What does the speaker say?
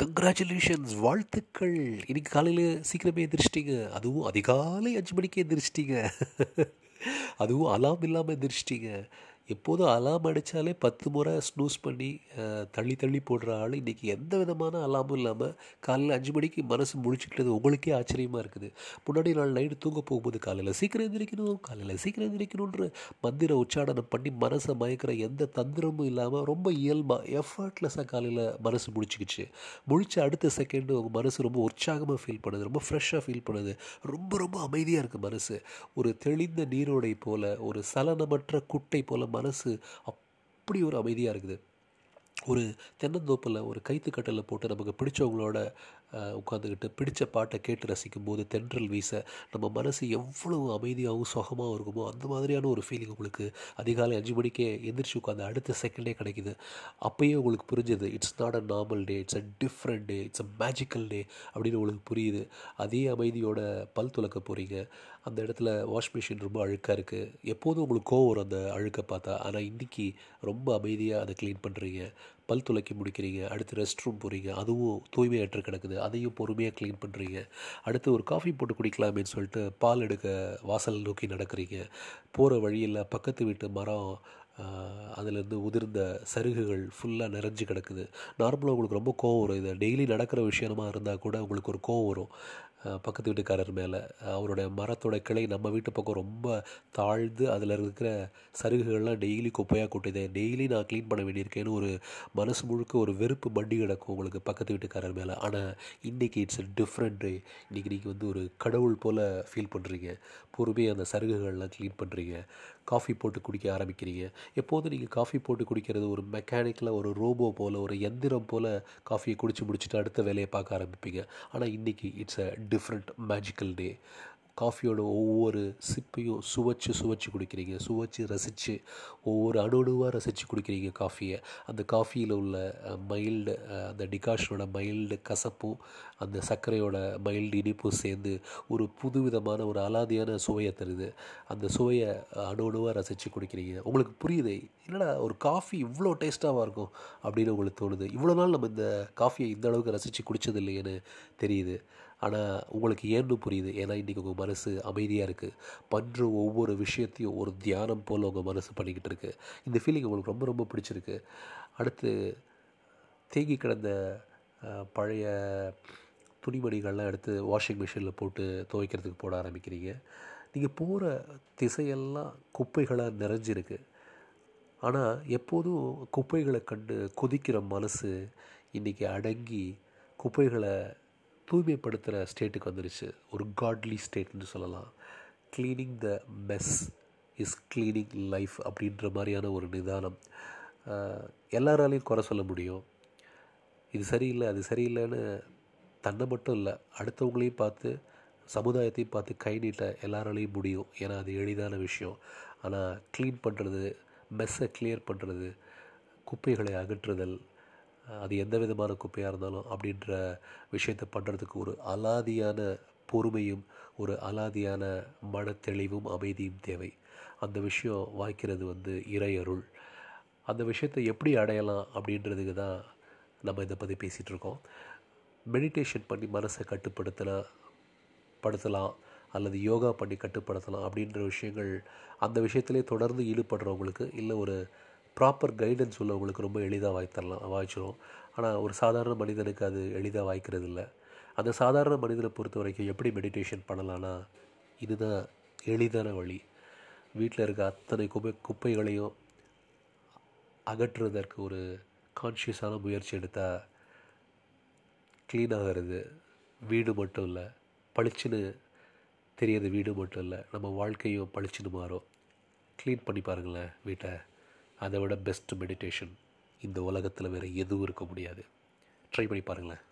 Congratulations வாழ்த்துக்கள். இன்னைக்கு காலையில் சீக்கிரமே எதிர்ச்சிட்டிங்க அதுவும் அதிகாலை அஞ்சு மணிக்கு எதிர்ச்சிட்டிங்க அதுவும் அலாம் இல்லாமல் எதிர்ச்சிட்டிங்க எப்போதும் அலாம் அடித்தாலே பத்து முறை ஸ்னூஸ் பண்ணி தள்ளி தள்ளி போடுற ஆள். இன்றைக்கி எந்த விதமான அலாமும் இல்லாமல் காலையில் அஞ்சு மணிக்கு மனசு முழிச்சுக்கிட்டது உங்களுக்கே ஆச்சரியமாக இருக்குது. முன்னாடி நாள் நைட்டு தூங்க போகும்போது காலையில் சீக்கிரம் எந்திரிக்கணும் காலையில் சீக்கிரம் எந்திரிக்கணுன்ற மந்திர உச்சாடனம் பண்ணி மனசை மயக்கிற எந்த தந்திரமும் இல்லாமல் ரொம்ப இயல்பாக எஃபர்ட்லெஸ்ஸாக காலையில் மனசு முடிச்சுக்கிச்சு. முடிச்ச அடுத்த செகண்டு உங்கள் மனசு ரொம்ப உற்சாகமாக ஃபீல் பண்ணுது ரொம்ப ஃப்ரெஷ்ஷாக ஃபீல் பண்ணுது. ரொம்ப ரொம்ப அமைதியாக இருக்குது மனசு. ஒரு தெளிந்த நீரோடை போல் ஒரு சலனமற்ற குட்டை போல் மனசு அப்படி ஒரு அமைதியாக இருக்குது. ஒரு தென்னந்தோப்பில் ஒரு கைத்து போட்டு நமக்கு பிடிச்சவங்களோட உட்காந்துக்கிட்டு பிடித்த பாட்டை கேட்டு ரசிக்கும் போது தென்றல் வீச நம்ம மனசு எவ்வளவு அமைதியாகவும் சுகமாகவும் இருக்குமோ அந்த மாதிரியான ஒரு ஃபீலிங் உங்களுக்கு அதிகாலை அஞ்சு மணிக்கே எந்திரிச்சு உட்காந்து அடுத்த செகண்டே கிடைக்குது. அப்பயே உங்களுக்கு புரிஞ்சது it's not a normal day it's a different day it's a magical day அப்படின்னு உங்களுக்கு புரியுது. அதே அமைதியோட பல் துலக்க போகிறீங்க அந்த இடத்துல வாஷ் மிஷின் ரொம்ப அழுக்காக இருக்குது எப்போதும் உங்களுக்கு கோவம் வரும் அந்த அழுக்கை பார்த்தா. ஆனால் இன்றைக்கி ரொம்ப அமைதியாக அதை க்ளீன் பண்ணுறீங்க பல் துளைக்கி முடிக்கிறீங்க அடுத்து ரெஸ்ட் ரூம் போகிறீங்க அதுவும் தூய்மையற்று கிடக்குது அதையும் பொறுமையாக க்ளீன் பண்ணுறீங்க அடுத்து ஒரு காஃபி போட்டு குடிக்கலாமேன்னு சொல்லிட்டு பால் எடுக்க வாசல் நோக்கி நடக்கிறீங்க. போகிற வழியில் பக்கத்து வீட்டு மரம் அதுலேருந்து உதிர்ந்த சருகுகள் ஃபுல்லாக நிறைஞ்சு கிடக்குது. நார்மலாக உங்களுக்கு ரொம்ப கோவம் வரும். இது டெய்லி நடக்கிற விஷயமா இருந்தால் கூட உங்களுக்கு ஒரு கோவம் வரும். பக்கத்து வீட்டுக்காரர் மேலே. அவரோட மரத்தோட கிளை நம்ம வீட்டு பக்கம் ரொம்ப தாழ்ந்து அதில் இருக்கிற சருகுகள்லாம் டெய்லி குப்பையாக கொட்டுதேன் டெய்லி நான் க்ளீன் பண்ண வேண்டியிருக்கேன்னு ஒரு மனசு முழுக்க ஒரு வெறுப்பு மண்டி கிடக்கும் உங்களுக்கு பக்கத்து வீட்டுக்காரர் மேலே. ஆனால் இன்றைக்கி இட்ஸ் டிஃப்ரெண்ட் டே இன்றைக்கி நீங்கள் வந்து ஒரு கடவுள் போல் ஃபீல் பண்ணுறீங்க பொறுமையாக அந்த சருகுகள்லாம் க்ளீன் பண்ணுறீங்க காஃபி போட்டு குடிக்க ஆரம்பிக்கிறீங்க. எப்போதும் நீங்கள் காஃபி போட்டு குடிக்கிறது ஒரு மெக்கானிக்கில் ஒரு ரோபோ போல் ஒரு எந்திரம் போல் காஃபியை குடிச்சு முடிச்சுட்டு அடுத்த வேலையை பார்க்க ஆரம்பிப்பீங்க. ஆனால் இன்றைக்கி it's a different magical day காஃபியோட ஒவ்வொரு சிப்பையும் சுவைச்சு சுவைச்சு குடிக்கிறீங்க. சுவைச்சு ரசித்து ஒவ்வொரு அணுவாக ரசித்து குடிக்கிறீங்க காஃபியை. அந்த காஃபியில் உள்ள மைல்டு அந்த டிகாஷனோட மைல்டு கசப்பும் அந்த சர்க்கரையோட மைல்டு இனிப்பும் சேர்ந்து ஒரு புதுவிதமான ஒரு அலாதியான சுவையை தருது. அந்த சுவையை அணுவாக ரசித்து குடிக்கிறீங்க. உங்களுக்கு புரியுது? என்னடா ஒரு காஃபி இவ்வளோ டேஸ்ட்டாக இருக்கும் அப்படின்னு உங்களுக்கு தோணுது. இவ்வளோ நாள் நம்ம இந்த காஃபியை இந்த அளவுக்கு ரசித்து குடித்தது இல்லையேன்னு தெரியுது. ஆனால் உங்களுக்கு ஏன்னு புரியுது? ஏன்னா இன்றைக்கி உங்கள் மனசு அமைதியாக இருக்குது பண்ணுற ஒவ்வொரு விஷயத்தையும் ஒரு தியானம் போல் உங்கள் மனசு பண்ணிக்கிட்டு இருக்குது இந்த ஃபீலிங் உங்களுக்கு ரொம்ப ரொம்ப பிடிச்சிருக்கு. அடுத்து தேங்கி கிடந்த பழைய துணிமணிகள்லாம் எடுத்து வாஷிங் மிஷினில் போட்டு துவைக்கிறதுக்கு போட ஆரம்பிக்கிறீங்க. நீங்கள் போகிற திசையெல்லாம் குப்பைகளாக நிறைஞ்சிருக்கு. ஆனால் எப்போதும் குப்பைகளை கண்டு கொதிக்கிற மனசு இன்றைக்கி அடங்கி குப்பைகளை தூய்மைப்படுத்துகிற ஸ்டேட்டுக்கு வந்துருச்சு. ஒரு காட்லி ஸ்டேட்னு சொல்லலாம். Cleaning the mess is cleaning life அப்படின்ற மாதிரியான ஒரு நிதானம். எல்லாராலையும் குறை சொல்ல முடியும். இது சரியில்லை அது சரியில்லைன்னு தன்னை மட்டும் இல்லை அடுத்தவங்களையும் பார்த்து சமுதாயத்தையும் பார்த்து கை நீட்ட எல்லாராலையும் முடியும். ஏன்னா அது எளிதான விஷயம். ஆனால் க்ளீன் பண்ணுறது மெஸ்ஸை கிளியர் பண்ணுறது குப்பைகளை அகற்றுதல் அது எந்த விதமான குப்பையாக இருந்தாலும் அப்படின்ற விஷயத்தை பண்ணுறதுக்கு ஒரு அலாதியான பொறுமையும் ஒரு அலாதியான மனத்தெளிவும் அமைதியும் தேவை. அந்த விஷயம் வாய்க்கிறது வந்து இறையருள் அந்த விஷயத்தை எப்படி அடையலாம் அப்படின்றதுக்கு தான் நம்ம இதை பற்றி பேசிகிட்டு இருக்கோம். மெடிடேஷன் பண்ணி மனசை கட்டுப்படுத்தலாம் படுத்தலாம் அல்லது யோகா பண்ணி கட்டுப்படுத்தலாம் அப்படின்ற விஷயங்கள் அந்த விஷயத்திலே தொடர்ந்து ஈடுபடுறவங்களுக்கு இல்லை ஒரு ப்ராப்பர் கைடன்ஸ் உள்ளவங்களுக்கு ரொம்ப எளிதாக வாய்த்தரலாம் வாய்ச்சிரும். ஆனால் ஒரு சாதாரண மனிதனுக்கு அது எளிதாக வாய்க்கிறது இல்லை அந்த சாதாரண மனிதனை பொறுத்த வரைக்கும் எப்படி மெடிடேஷன் பண்ணலான்னா இதுதான் எளிதான வழி. வீட்டில் இருக்க அத்தனை குப்பை குப்பைகளையும் அகற்றுவதற்கு ஒரு கான்ஷியஸான முயற்சி எடுத்தால் க்ளீன் ஆகிறது வீடு மட்டும் இல்லை பளிச்சுன்னு தெரியறது வீடு மட்டும் இல்லை நம்ம வாழ்க்கையும் பளிச்சுன்னு மாறும். க்ளீன் பண்ணி பாருங்களேன் வீட்டை. அதை விட பெஸ்ட் மெடிடேஷன் இந்த உலகத்தில் வேறு எதுவும் இருக்க முடியாது. ட்ரை பண்ணி பாருங்களேன்.